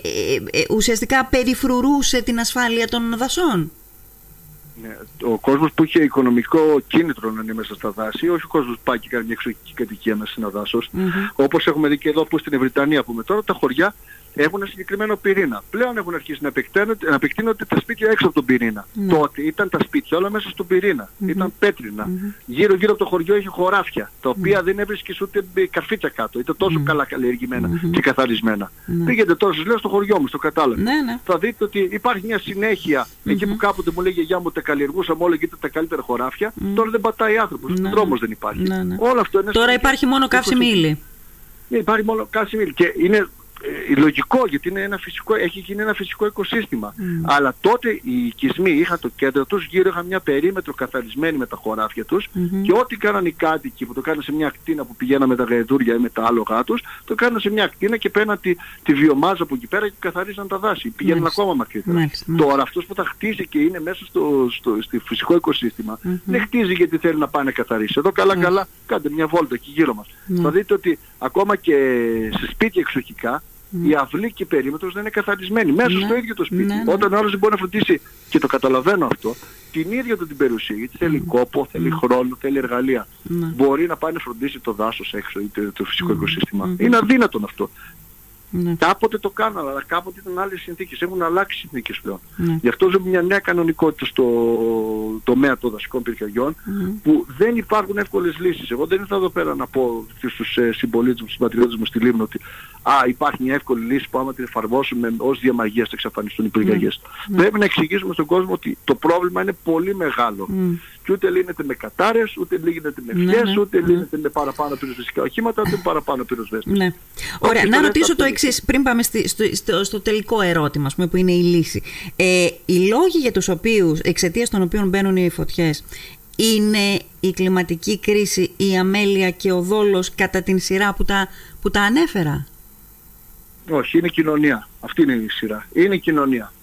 ε, ουσιαστικά περιφρουρούσε την ασφάλεια των δασών. Ναι, ο κόσμος που είχε οικονομικό κίνητρο να είναι μέσα στα δάση, όχι ο κόσμος που πάει και κάνει μια εξωτική κατοικία μέσα σε ένας δάσος, όπως έχουμε δει και εδώ που στην Βρυτανία που με τώρα τα χωριά έχουν ένα συγκεκριμένο πυρήνα. Πλέον έχουν αρχίσει να επεκτείνονται, να επεκτείνονται τα σπίτια έξω από τον πυρήνα. Τότε ήταν τα σπίτια όλα μέσα στον πυρήνα. Ήταν πέτρινα. Γύρω-γύρω από το χωριό είχε χωράφια, τα οποία δεν έβρισκες ούτε μπ- καρφίτσα κάτω. Ήταν τόσο καλά καλλιεργημένα και καθαρισμένα. Πήγαινε τώρα, σας λέω στο χωριό μου, στο κατάλογο. Ναι, ναι. Θα δείτε ότι υπάρχει μια συνέχεια. Εκεί που κάποτε μου λέει η γιαγιά μου τα καλλιεργούσαμε όλα και ήταν τα καλύτερα χωράφια, τώρα δεν πατάει άνθρωπος. Ναι, Δρόμος δεν υπάρχει. Ναι, ναι. Όλο αυτό είναι Τώρα στο- υπάρχει μόνο καύσιμη ύλη. ναι, υπάρχει μόνο καύσιμη ύλη. Και είναι ε, λογικό γιατί είναι ένα φυσικό, έχει γίνει ένα φυσικό οικοσύστημα. Αλλά τότε οι οικισμοί είχαν το κέντρο τους, γύρω είχαν μια περίμετρο καθαρισμένη με τα χωράφια τους και ό,τι κάναν οι κάτοικοι που το κάναν σε μια ακτίνα που πηγαίναν με τα γαϊδούρια ή με τα άλογα τους, το κάναν σε μια ακτίνα και παίρναν τη, τη βιομάζα από εκεί πέρα και καθαρίζαν τα δάση. Πηγαίναν Μάλιστα. ακόμα μακρύτερα. Μάλιστα, μάλιστα. Τώρα αυτός που θα χτίσει και είναι μέσα στο, στο, στο φυσικό οικοσύστημα, δεν χτίζει γιατί θέλει να πάει να καθαρίσει. Εδώ καλά καλά κάντε μια βόλτα εκεί γύρω μας. Θα δείτε ότι ακόμα και σε σπίτια εξοχικά η αυλή και η περίμετρος δεν είναι καθαρισμένη. Μέσα Ναι. στο ίδιο το σπίτι. Ναι, ναι. Όταν ο άλλος δεν μπορεί να φροντίσει, και το καταλαβαίνω αυτό, την ίδια του την περιουσία. Γιατί θέλει κόπο, θέλει χρόνο, θέλει εργαλεία. Ναι. Μπορεί να πάει να φροντίσει το δάσος έξω ή το, το φυσικό οικοσύστημα. Είναι αδύνατον αυτό. Ναι. Κάποτε το κάναμε, αλλά κάποτε ήταν άλλες συνθήκες. Έχουν αλλάξει συνθήκες πλέον. Ναι. Γι' αυτό ζούμε μια νέα κανονικότητα στο τομέα των δασικών πυρκαγιών που δεν υπάρχουν εύκολες λύσεις. Εγώ δεν ήρθα εδώ πέρα να πω στους ε, συμπολίτες μου, στους πατριώτες μου στη Λίμνο ότι α, υπάρχει μια εύκολη λύση που άμα την εφαρμόσουμε ως διαμαγείας θα εξαφανιστούν οι πυρκαγιές. Πρέπει να εξηγήσουμε στον κόσμο ότι το πρόβλημα είναι πολύ μεγάλο. Και ούτε λύνεται με κατάρες, ούτε λύνεται με Ναι, φιές, ναι, ούτε λύνεται με παραπάνω πυροσβεστικά οχήματα, ούτε με παραπάνω πυροσβέστες. Ναι. Ωραία, Όχι, να το λέτε ρωτήσω αυτό. το εξής, πριν πάμε στη- στο, στο, στο τελικό ερώτημα, ας πούμε, που είναι η λύση. Ε, οι λόγοι για τους οποίους, εξαιτίας των οποίων μπαίνουν οι φωτιές, είναι η κλιματική κρίση, η αμέλεια και ο δόλος κατά την σειρά που τα, που τα ανέφερα; Όχι, είναι κοινωνία. Αυτή είναι η σειρά. Είναι κοινωνία.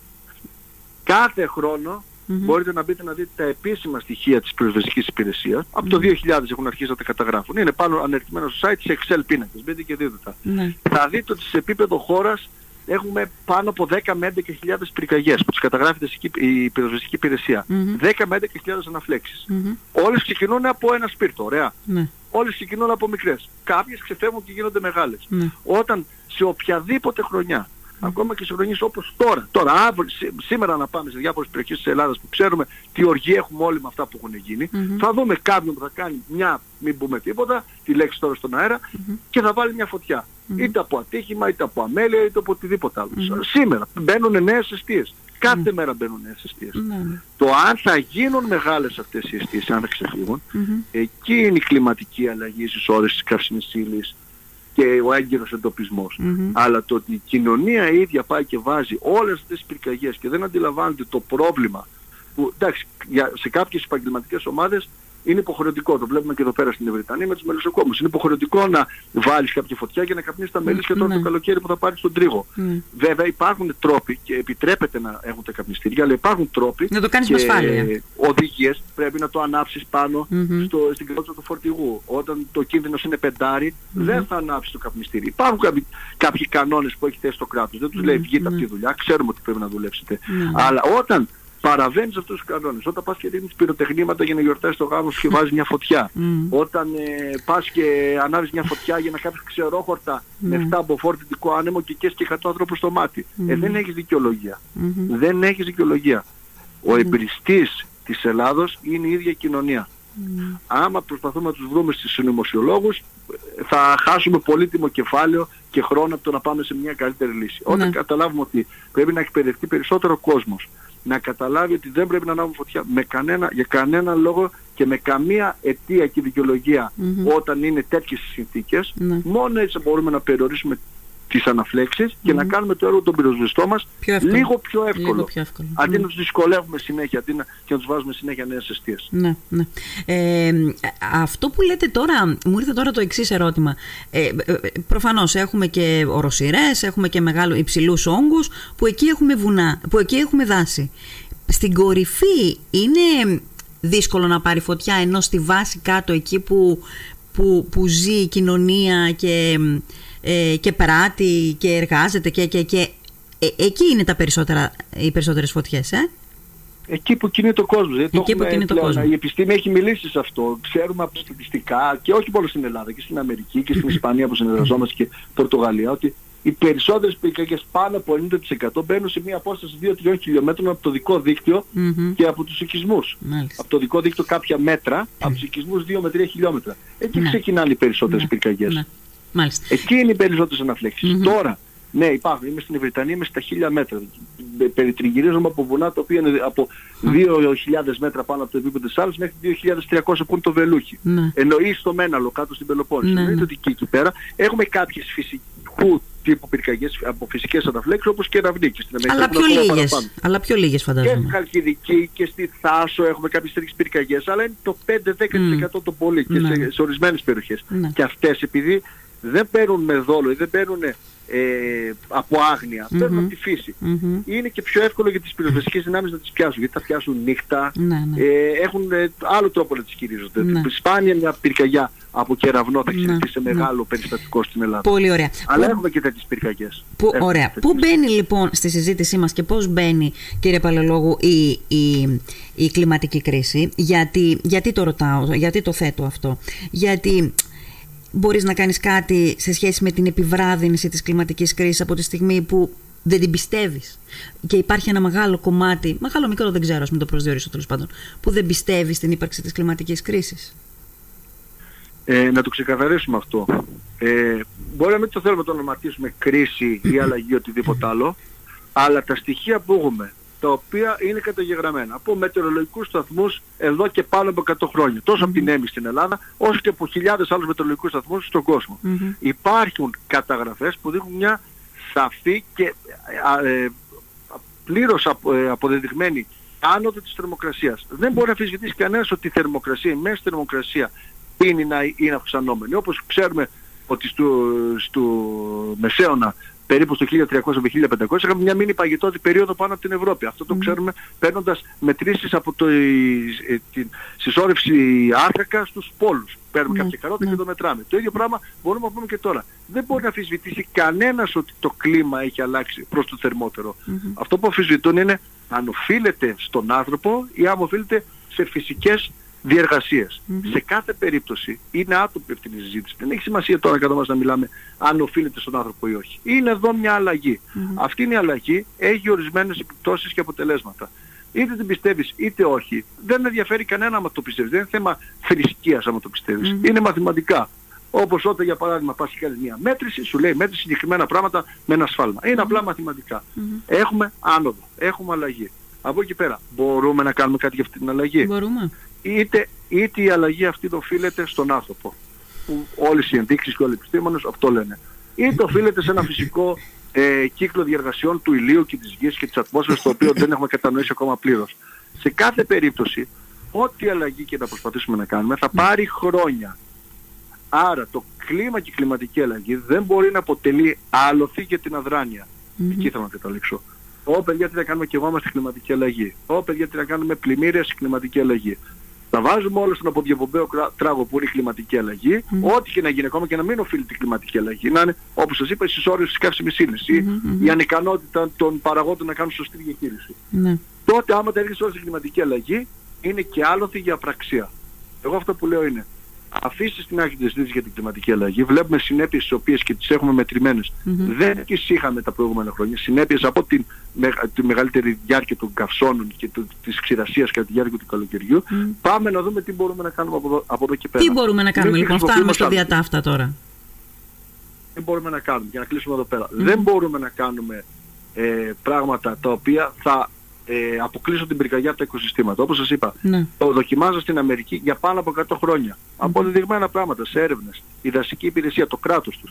Κάθε χρόνο μπορείτε να μπείτε να δείτε τα επίσημα στοιχεία της πυροσβεστικής υπηρεσίας. Από το 2000 έχουν αρχίσει να τα καταγράφουν. Είναι πάνω ανερτημένα στο site σε Excel πίνακες. Μπείτε και δείτε τα. Ναι. Θα δείτε ότι σε επίπεδο χώρας έχουμε πάνω από 10 με 11.000 πυρκαγιές που τις καταγράφει η πυροσβεστική υπηρεσία. 10 με 11.000 αναφλέξεις. Όλες ξεκινούν από ένα σπίρτο, ωραία. Ναι. Όλες ξεκινούν από μικρές. Κάποιες ξεφεύγουν και γίνονται μεγάλες. Ναι. Όταν σε οποιαδήποτε χρονιά ακόμα και σε χρονιές όπως τώρα. Τώρα, αύριο, σή- σήμερα να πάμε σε διάφορες περιοχές της Ελλάδας που ξέρουμε τι οργή έχουμε όλοι με αυτά που έχουν γίνει, θα δούμε κάποιον που θα κάνει μια, μην πούμε τίποτα, τη λέξη τώρα στον αερα και θα βάλει μια φωτιά. Είτε από ατύχημα, είτε από αμέλεια, είτε από οτιδήποτε άλλο. Σήμερα μπαίνουν νέες αιστείες. Κάθε μέρα μπαίνουν νέες αιστείες. Ναι, ναι. Το αν θα γίνουν μεγάλες αυτές οι αιστείες, αν θα ξεφύγουν, εκεί είναι η κλιματική αλλαγή στις ώρες της καυσιμής ύλης και ο έγκυρος εντοπισμός. Αλλά το ότι η κοινωνία η ίδια πάει και βάζει όλες αυτές τις πυρκαγιές και δεν αντιλαμβάνεται το πρόβλημα που εντάξει για, σε κάποιες επαγγελματικές ομάδες είναι υποχρεωτικό, το βλέπουμε και εδώ πέρα στην Βρετανία με τους μελισσοκόμους. Είναι υποχρεωτικό να βάλεις κάποια φωτιά για να καπνίσεις τα μελίσια τώρα ναι. το καλοκαίρι που θα πάρεις τον τρίγο. Ναι. Βέβαια υπάρχουν τρόποι και επιτρέπεται να έχουν τα καπνιστήρια, αλλά υπάρχουν τρόποι Να το κάνεις και με ασφάλεια. οδηγίες πρέπει να το ανάψεις πάνω στο, στην καρότσα του φορτηγού. Όταν το κίνδυνος είναι πεντάρι, δεν θα ανάψεις το καπνιστήρι. Υπάρχουν κάποιοι, κάποιοι κανόνες που έχει θέσει το κράτος. Δεν τους λέει βγείτε από τη δουλειά, ξέρουμε ότι πρέπει να δουλέψετε. Αλλά όταν παραβαίνεις αυτούς τους κανόνες, όταν πας και δίνεις πυροτεχνήματα για να γιορτάσεις το γάμο σου και βάζεις μια φωτιά, όταν ε, πας και ανάβεις μια φωτιά για να κάνεις ξερόχορτα με 7 από φορτητικό άνεμο και καίς και 100 ανθρώπους στο μάτι. Ε, δεν έχεις δικαιολογία. Δεν έχεις δικαιολογία. Ο εμπριστής της Ελλάδος είναι η ίδια κοινωνία. Άμα προσπαθούμε να τους βρούμε στους συνωμοσιολόγους θα χάσουμε πολύτιμο κεφάλαιο και χρόνο από το να πάμε σε μια καλύτερη λύση. Όταν Ναι. καταλάβουμε ότι πρέπει να εκπαιδευτεί περισσότερο κόσμος να καταλάβει ότι δεν πρέπει να ανάβουμε φωτιά με κανένα, για κανένα λόγο και με καμία αιτία και δικαιολογία όταν είναι τέτοιες οι συνθήκες Ναι. μόνο έτσι μπορούμε να περιορίσουμε τις αναφλέξεις και να κάνουμε το έργο των πυροσβεστών μας Πιο εύκολο. λίγο πιο εύκολο. Λίγο πιο εύκολο. Αντί Ναι. να τους δυσκολεύουμε συνέχεια, αντί να, και να τους βάζουμε συνέχεια νέες αιστείες. Ναι, ναι. Ε, αυτό που λέτε τώρα, μου ήρθε τώρα το εξής ερώτημα. Ε, ε, προφανώς έχουμε και οροσυρές, έχουμε και μεγάλο υψηλούς όγκους, που εκεί έχουμε βουνά, που εκεί έχουμε δάση. Στην κορυφή είναι δύσκολο να πάρει φωτιά, ενώ στη βάση κάτω εκεί που, που, που ζει η κοινωνία και, ε, και πράττει και εργάζεται και, και, και ε, εκεί είναι τα περισσότερα, οι περισσότερες φωτιές, ε; Εκεί που κινείται ο κόσμος. δηλαδή το Εκεί που έχουμε κινείται ο πλέον, κόσμος. Η επιστήμη έχει μιλήσει σε αυτό. Ξέρουμε από στατιστικά και όχι μόνο στην Ελλάδα και στην Αμερική και στην Ισπανία που συνεργαζόμαστε και Πορτογαλία ότι οι περισσότερες πυρκαγιές πάνω από 90% μπαίνουν σε μια απόσταση 2-3 χιλιόμετρων από το δικό δίκτυο Μμμ. και από τους οικισμούς. Μάλιστα. Από το δικό δίκτυο κάποια μέτρα, από τους οικισμούς 2 με 3 χιλιόμετρα. Εκεί Ναι. ξεκινάνε οι περισσότερες Ναι. πυρκαγιές. Ναι. Μάλιστα. Εκεί είναι οι περισσότερες αναφλέξεις. Τώρα, ναι υπάρχουν, είμαι στην Βρετανία, είμαι στα χίλια μέτρα. Πε- Περιτριγυρίζομαι από βουνά τα οποία είναι από 2.000 μέτρα πάνω από το επίπεδο της άλλης μέχρι 2.300 που είναι το Βελούχι. Ναι. Ενώ ή στο Μέναλο κάτω στην Πελοπόννησο. Ναι, Εννοείται ναι. ότι και εκεί πέρα έχουμε κάποιες φυσικού τύπου πυρκαγιές από φυσικές αναφλέξεις όπως και ραβνί και στην Αμερική Αλλά έχουμε πιο ακόμα λίγες. παραπάνω. Αλλά πιο λίγες Και στη φαντάζομαι. Χαλκιδική και στη Θάσο έχουμε κάποιες τέτοιες πυρκαγιές, αλλά είναι το 5-10% το πολύ και Ναι. σε, σε ορισμένες περιοχές. Ναι. Και αυτές επειδή δεν παίρνουν με δόλο ή δεν παίρνουν ε, από άγνοια, παίρνουν από τη φύση. Μμμ. Είναι και πιο εύκολο για τις πυροσβεστικές δυνάμεις να τις πιάσουν, γιατί θα πιάσουν νύχτα, Ναι, ναι. ε, έχουν ε, άλλο τρόπο να τις χειρίζονται. Ναι. Σπάνια μια πυρκαγιά από κεραυνό θα Ναι, χειριστεί σε ναι. μεγάλο περιστατικό στην Ελλάδα. Πολύ ωραία. Αλλά Πού- έχουμε και τέτοιες πυρκαγιές. Που, Έχουμε ωραία. τέτοιες. Πού μπαίνει λοιπόν στη συζήτησή μας και πώς μπαίνει κύριε Παλαιολόγου η, η, η κλιματική κρίση; Γιατί, γιατί το ρωτάω, γιατί το θέτω αυτό; Γιατί μπορείς να κάνεις κάτι σε σχέση με την επιβράδυνση της κλιματικής κρίσης από τη στιγμή που δεν την πιστεύεις. Και υπάρχει ένα μεγάλο κομμάτι, μεγάλο μικρό δεν ξέρω, ας μην το προσδιορίσω τέλος πάντων, που δεν πιστεύεις στην ύπαρξη της κλιματικής κρίσης. Ε, να το ξεκαθαρίσουμε αυτό. Ε, μπορεί να μην το θέλουμε να το ονοματίσουμε κρίση ή αλλαγή οτιδήποτε άλλο, αλλά τα στοιχεία που έχουμε, τα οποία είναι καταγεγραμμένα από μετεωρολογικούς σταθμούς εδώ και πάνω από 100 χρόνια, τόσο από την ΕΜΗ στην Ελλάδα, όσο και από χιλιάδες άλλους μετεωρολογικούς σταθμούς στον κόσμο. Υπάρχουν καταγραφές που δείχνουν μια σαφή και α, ε, πλήρως απο- ε, αποδεδειγμένη άνοδο της θερμοκρασίας. Δεν μπορεί να αφισβητήσει κανένας ότι η θερμοκρασία, η μέση θερμοκρασία πίνει να είναι αυξανόμενη. Όπως ξέρουμε ότι στο, στο Μεσαίωνα περίπου στο 1300 με 1500 είχαμε μια μήνυ παγιτώτη περίοδο πάνω από την Ευρώπη. Αυτό το ξέρουμε παίρνοντας μετρήσεις από το, ε, την συσσόρευση άνθρακα στους πόλους. Παίρνουμε κάποια καρότα και το μετράμε. Το ίδιο πράγμα μπορούμε να πούμε και τώρα. Δεν μπορεί να αφισβητήσει κανένας ότι το κλίμα έχει αλλάξει προς το θερμότερο. Αυτό που αφισβητούν είναι αν οφείλεται στον άνθρωπο ή αν οφείλεται σε φυσικές διεργασιες Σε κάθε περίπτωση είναι άτομη αυτή η συζήτηση. Δεν έχει σημασία τώρα κατά μας να μιλάμε αν οφείλεται στον άνθρωπο ή όχι. Είναι εδώ μια αλλαγή. Αυτή είναι η αλλαγή έχει ορισμένες επιπτώσεις και αποτελέσματα. Είτε την πιστεύεις είτε όχι, δεν ενδιαφέρει κανένα άμα το πιστεύεις. Δεν είναι θέμα θρησκείας άμα το πιστευεις Είναι μαθηματικά. Όπως όταν για παράδειγμα πας και κάνεις μια μέτρηση, σου λέει μέτρηση συγκεκριμένα πράγματα με ένα σφάλμα. Είναι απλά μαθηματικά. Έχουμε άνοδο, έχουμε αλλαγή. Από εκεί πέρα, μπορούμε να κάνουμε κάτι για αυτή την αλλαγή; Μπορούμε. Είτε, είτε η αλλαγή αυτή οφείλεται στον άνθρωπο. Που όλες οι ενδείξεις και όλοι οι επιστήμονες αυτό λένε. Είτε οφείλεται σε ένα φυσικό ε, κύκλο διεργασιών του ηλίου και της γης και της ατμόσφαιρας το οποίο δεν έχουμε κατανοήσει ακόμα πλήρως. Σε κάθε περίπτωση, ό,τι αλλαγή και να προσπαθήσουμε να κάνουμε θα πάρει χρόνια. Άρα το κλίμα και η κλιματική αλλαγή δεν μπορεί να αποτελεί άλοθη για την αδράνεια. Mm-hmm. Εκεί θέλω να καταλήξω. Ω παιδιά τι να κάνουμε και εγώ είμαστε κλιματική αλλαγή. Ω παιδιά τι να κάνουμε πλημμύρες κλιματική αλλαγή. Θα βάζουμε όλο στον αποδιοπομπαίο τράγο που είναι η κλιματική αλλαγή, mm. ό,τι και να γίνει ακόμα και να μην οφείλει την κλιματική αλλαγή. Να είναι, όπως σας είπα, η συσσόρευση της καύσιμης ύλης ή mm-hmm. η ανικανότητα των παραγόντων να κάνουν σωστή διαχείριση. Mm. Τότε άμα τα έρχεσαι όλη στην κλιματική αλλαγή, είναι και άλοθη για απραξία. Εγώ αυτό που λέω είναι, αφήσει στην άκρη της συζήτησης για την κλιματική αλλαγή. Βλέπουμε συνέπειες τις οποίες και τις έχουμε μετρημένες. Mm-hmm. Δεν τις είχαμε τα προηγούμενα χρόνια. Συνέπειες από την, τη μεγαλύτερη διάρκεια των καυσώνων και της ξηρασίας κατά τη διάρκεια του καλοκαιριού. Mm. Πάμε να δούμε τι μπορούμε να κάνουμε από εδώ, από εδώ και πέρα. Τι μπορούμε να κάνουμε, λοιπόν, φτάνουμε στο διατάφτα τώρα. Τι μπορούμε να κάνουμε, για να κλείσουμε εδώ πέρα. Mm. Δεν μπορούμε να κάνουμε ε, πράγματα τα οποία θα ε, αποκλείσω την πυρκαγιά από τα οικοσυστήματα. Όπως σας είπα, ναι. το δοκιμάζω στην Αμερική για πάνω από 100 χρόνια. Mm. Αποδεδειγμένα πράγματα σε έρευνες. Η δασική υπηρεσία, το κράτος τους.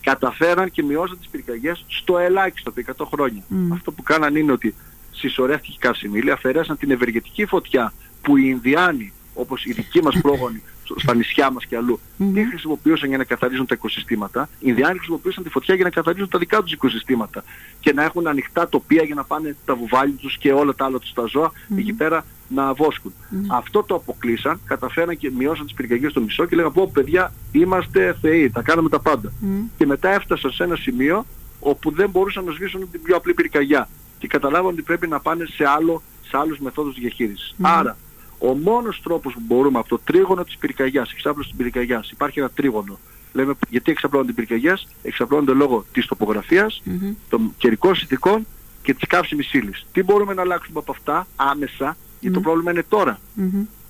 Καταφέραν και μειώσαν τις πυρκαγιές στο ελάχιστο επί 100 χρόνια. Αυτό που κάναν είναι ότι συσσωρεύτηκε καυσιμίλη, αφαιρέσαν την ευεργετική φωτιά που οι Ινδιάνοι όπως οι δικοί μας πρόγονοι στα νησιά μας και αλλού, mm-hmm. τι χρησιμοποιούσαν για να καθαρίζουν τα οικοσυστήματα; Οι Ινδιάνοι χρησιμοποιούσαν τη φωτιά για να καθαρίζουν τα δικά τους οικοσυστήματα και να έχουν ανοιχτά τοπία για να πάνε τα βουβάλια τους και όλα τα άλλα τους τα ζώα mm-hmm. εκεί πέρα να βοσκουν Αυτό το αποκλείσαν, καταφέραν και μειώσαν τις πυρκαγιές στο μισό και λέγανε πω παιδιά είμαστε θεοί, τα κάνουμε τα πάντα. Και μετά έφτασαν σε ένα σημείο όπου δεν μπορούσαν να σβήσουν την πιο απλή πυρκαγιά και καταλάβαν ότι πρέπει να πάνε σε, άλλο, σε άλλους μεθόδους διαχείρισης. Άρα ο μόνος τρόπος που μπορούμε από το τρίγωνο της πυρκαγιάς, εξάπλωση της πυρκαγιάς, υπάρχει ένα τρίγωνο. Λέμε γιατί εξαπλώνονται οι πυρκαγιές, εξαπλώνονται λόγω της τοπογραφίας, mm-hmm. των καιρικών συνθηκών και της καύσιμης ύλης. Τι μπορούμε να αλλάξουμε από αυτά άμεσα, γιατί το πρόβλημα είναι τώρα.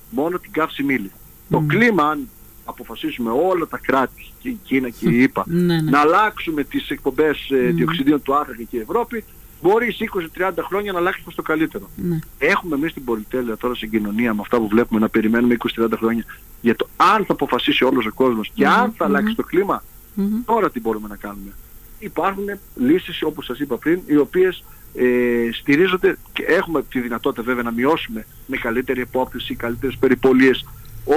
Μόνο την καύσιμη ύλη. Το κλίμα, αν αποφασίσουμε όλα τα κράτη, και η Κίνα και η ΕΠΑ, ναι, ναι. να αλλάξουμε τις εκπομπές ε, διοξιδίων του άνθρακα και η Ευρώπη, μπορεί σε 20-30 χρόνια να αλλάξεις προς το καλύτερο. Ναι. Έχουμε εμείς την πολυτέλεια τώρα στην κοινωνία με αυτά που βλέπουμε να περιμένουμε 20-30 χρόνια για το αν θα αποφασίσει όλος ο κόσμος και αν θα αλλάξει το κλιμα τώρα τι μπορούμε να κάνουμε. Υπάρχουν λύσεις όπως σας είπα πριν οι οποίες ε, στηρίζονται και έχουμε τη δυνατότητα βέβαια να μειώσουμε με καλύτερη επόπτηση, καλύτερες περιπολίες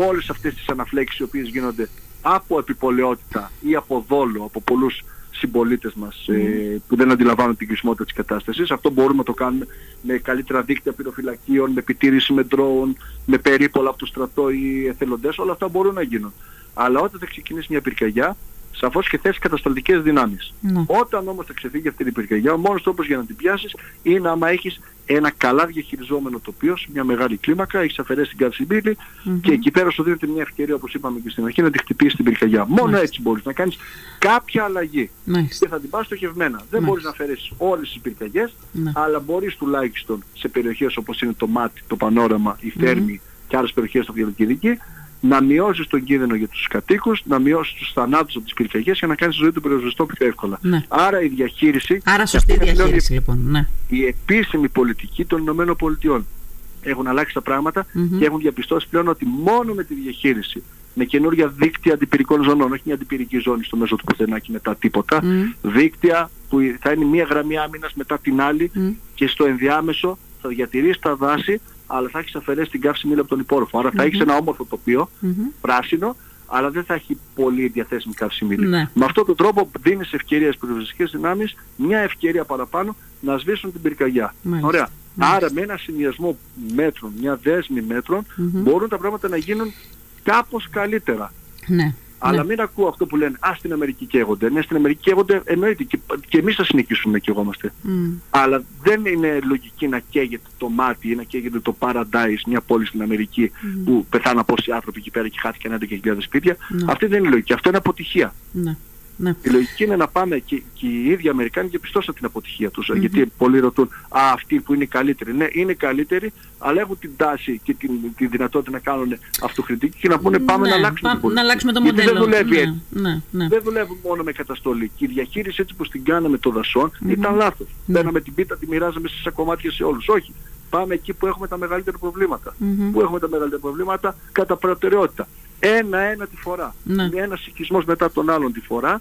όλες αυτές τις αναφλέξεις οι οποίες γίνονται από επιπολαιότητα ή από δόλο από πολλούς συμπολίτες μας ε, που δεν αντιλαμβάνουν την κρισιμότητα της κατάστασης. Αυτό μπορούμε να το κάνουμε με καλύτερα δίκτυα πυροφυλακίων, με επιτήρηση με ντρόουν, με περίπολα από το στρατό ή εθελοντές. Όλα αυτά μπορούν να γίνουν. Αλλά όταν θα ξεκινήσει μια πυρκαγιά, σαφώς και θέσει κατασταλτικές δυνάμεις. Ναι. Όταν όμως θα ξεφύγει αυτή η πυρκαγιά, ο μόνος τρόπος για να την πιάσεις είναι άμα έχεις ένα καλά διαχειριζόμενο τοπίο σε μια μεγάλη κλίμακα, έχεις αφαιρέσει την καυσιμπίλη mm-hmm. και εκεί πέρα σου δίνεται μια ευκαιρία όπως είπαμε και στην αρχή να τη χτυπήσεις την πυρκαγιά. Μόνο έτσι μπορείς να κάνεις κάποια αλλαγή και θα την πας στοχευμένα. Δεν μπορείς να αφαιρέσεις όλες τις πυρκαγιές, ναι. αλλά μπορείς τουλάχιστον σε περιοχές όπως είναι το μάτι, το πανόραμα, η θέρμη mm-hmm. και άλλες περιοχές στο Βιολογική να μειώσεις τον κίνδυνο για τους κατοίκους, να μειώσεις τους θανάτους από τις πυρκαγιές και να κάνεις τη ζωή του περιοριστό πιο εύκολα. Ναι. Άρα η διαχείριση... Άρα σωστή διαχείριση λοιπόν. Ναι. Η επίσημη πολιτική των Ηνωμένων Πολιτειών έχουν αλλάξει τα πραγματα και έχουν διαπιστώσει πλέον ότι μόνο με τη διαχείριση με καινούργια δίκτυα αντιπυρικών ζωνών, όχι μια αντιπυρική ζώνη στο μέσο του πουθενά και μετά τίποτα, δίκτυα που θα είναι μια γραμμή άμυνας μετά την άλλη και στο ενδιάμεσο θα διατηρήσει τα δάση αλλά θα έχεις αφαιρέσει την καύση μήλα από τον υπόρροφο. Άρα θα έχεις ένα όμορφο τοπίο, πράσινο, αλλά δεν θα έχει πολύ διαθέσιμη καυσιμήλη. Ναι. Με αυτόν τον τρόπο δίνεις ευκαιρία στις πυροσβεστικές δυνάμεις μια ευκαιρία παραπάνω να σβήσουν την πυρκαγιά. Μάλιστα. Ωραία. Μάλιστα. Άρα με ένα συνδυασμό μέτρων, μια δέσμη μέτρων, Μμμ. μπορούν τα πράγματα να γίνουν κάπως καλύτερα. Ναι. Αλλά ναι. μην ακούω αυτό που λένε Α, στην Αμερική καίγονται. Ναι, στην Αμερική καίγονται, εννοείται. Και, και εμείς θα συνεχίσουμε να καίγομαστε. Μμ. Αλλά δεν είναι λογική να καίγεται το μάτι ή να καίγεται το Paradise, μια πόλη στην Αμερική που πεθάναν πόσοι άνθρωποι εκεί πέρα και χάθηκαν 11.000 σπίτια. Ναι. Αυτή δεν είναι η λογική. Αυτό είναι αποτυχία. Ναι. Ναι. Η λογική είναι να πάμε και, και οι ίδιοι Αμερικάνοι και πιστώσαν την αποτυχία τους. Γιατί πολλοί ρωτούν, Α, αυτοί που είναι οι καλύτεροι. Ναι, είναι καλύτεροι, αλλά έχουν την τάση και την, τη δυνατότητα να κάνουν αυτοκριτική και να πούνε πάμε Ναι, να αλλάξουμε πά- την πολιτική. να αλλάξουμε το Γιατί μοντέλο. δεν δουλεύει ναι. έτσι. Ναι. Ναι. Δεν δουλεύουν μόνο με καταστολή. Και η διαχείριση έτσι που την κάναμε των δασων ήταν λάθος. Ναι. Παίρναμε την πίτα, τη μοιράζαμε σε κομμάτια σε όλους. Όχι. Πάμε εκεί που έχουμε τα μεγαλύτερα προβλήματα. Μμμ. Που έχουμε τα μεγαλύτερα προβλήματα κατά προτεραιότητα. Ένα-ένα τη φορά. Ναι. Είναι ένας οικισμός μετά τον άλλον τη φορά.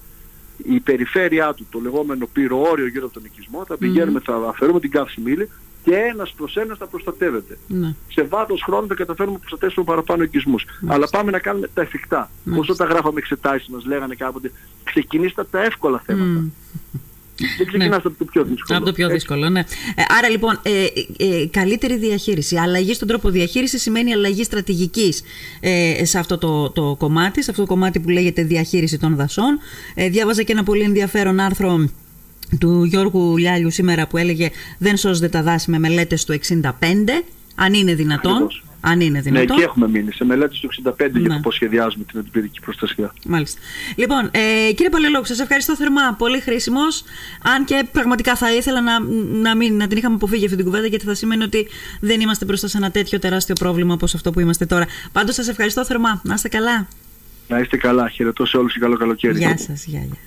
Η περιφέρειά του, το λεγόμενο πυροόριο γύρω από τον οικισμό, θα πηγαίνουμε, θα αφαιρούμε την καύση μήλη και ένας προς ένας θα προστατεύεται Ναι. σε βάθος χρόνου θα καταφέρουμε να προστατεύσουμε παραπάνω οικισμούς. Αλλά πάμε να κάνουμε τα εφικτά. Μάλιστα. Όσο τα γράφαμε εξετάσεις μας λέγανε κάποτε, ξεκινήστε από τα εύκολα θέματα. Μμ. Δεν ξεκινάστε από το πιο δύσκολο. Από το πιο Έτσι. δύσκολο, ναι. Ε, άρα λοιπόν, ε, ε, καλύτερη διαχείριση. Αλλαγή στον τρόπο διαχείρισης σημαίνει αλλαγή στρατηγικής ε, σε αυτό το, το κομμάτι, σε αυτό το κομμάτι που λέγεται διαχείριση των δασών. Ε, διάβαζα και ένα πολύ ενδιαφέρον άρθρο του Γιώργου Λιάλιου σήμερα που έλεγε Δεν σώζονται τα δάση με μελέτες του 65, αν είναι δυνατόν. Ακριβώς. Αν είναι Ναι, δυνατόν. εκεί έχουμε μείνει. Σε μελέτες του 65 για Ναι. το πώς σχεδιάζουμε την αντιπυρική προστασία. Μάλιστα. Λοιπόν, ε, κύριε Παλαιολόγου, σας ευχαριστώ θερμά. Πολύ χρήσιμος. Αν και πραγματικά θα ήθελα να, να, μην, να την είχαμε αποφύγει αυτή την κουβέντα, γιατί θα σημαίνει ότι δεν είμαστε μπροστά σε ένα τέτοιο τεράστιο πρόβλημα όπως αυτό που είμαστε τώρα. Πάντως, σας ευχαριστώ θερμά. Να είστε καλά. Να είστε καλά. Χαιρετώ σε όλους και καλό καλοκαίρι. Γεια σας. Γεια, γεια.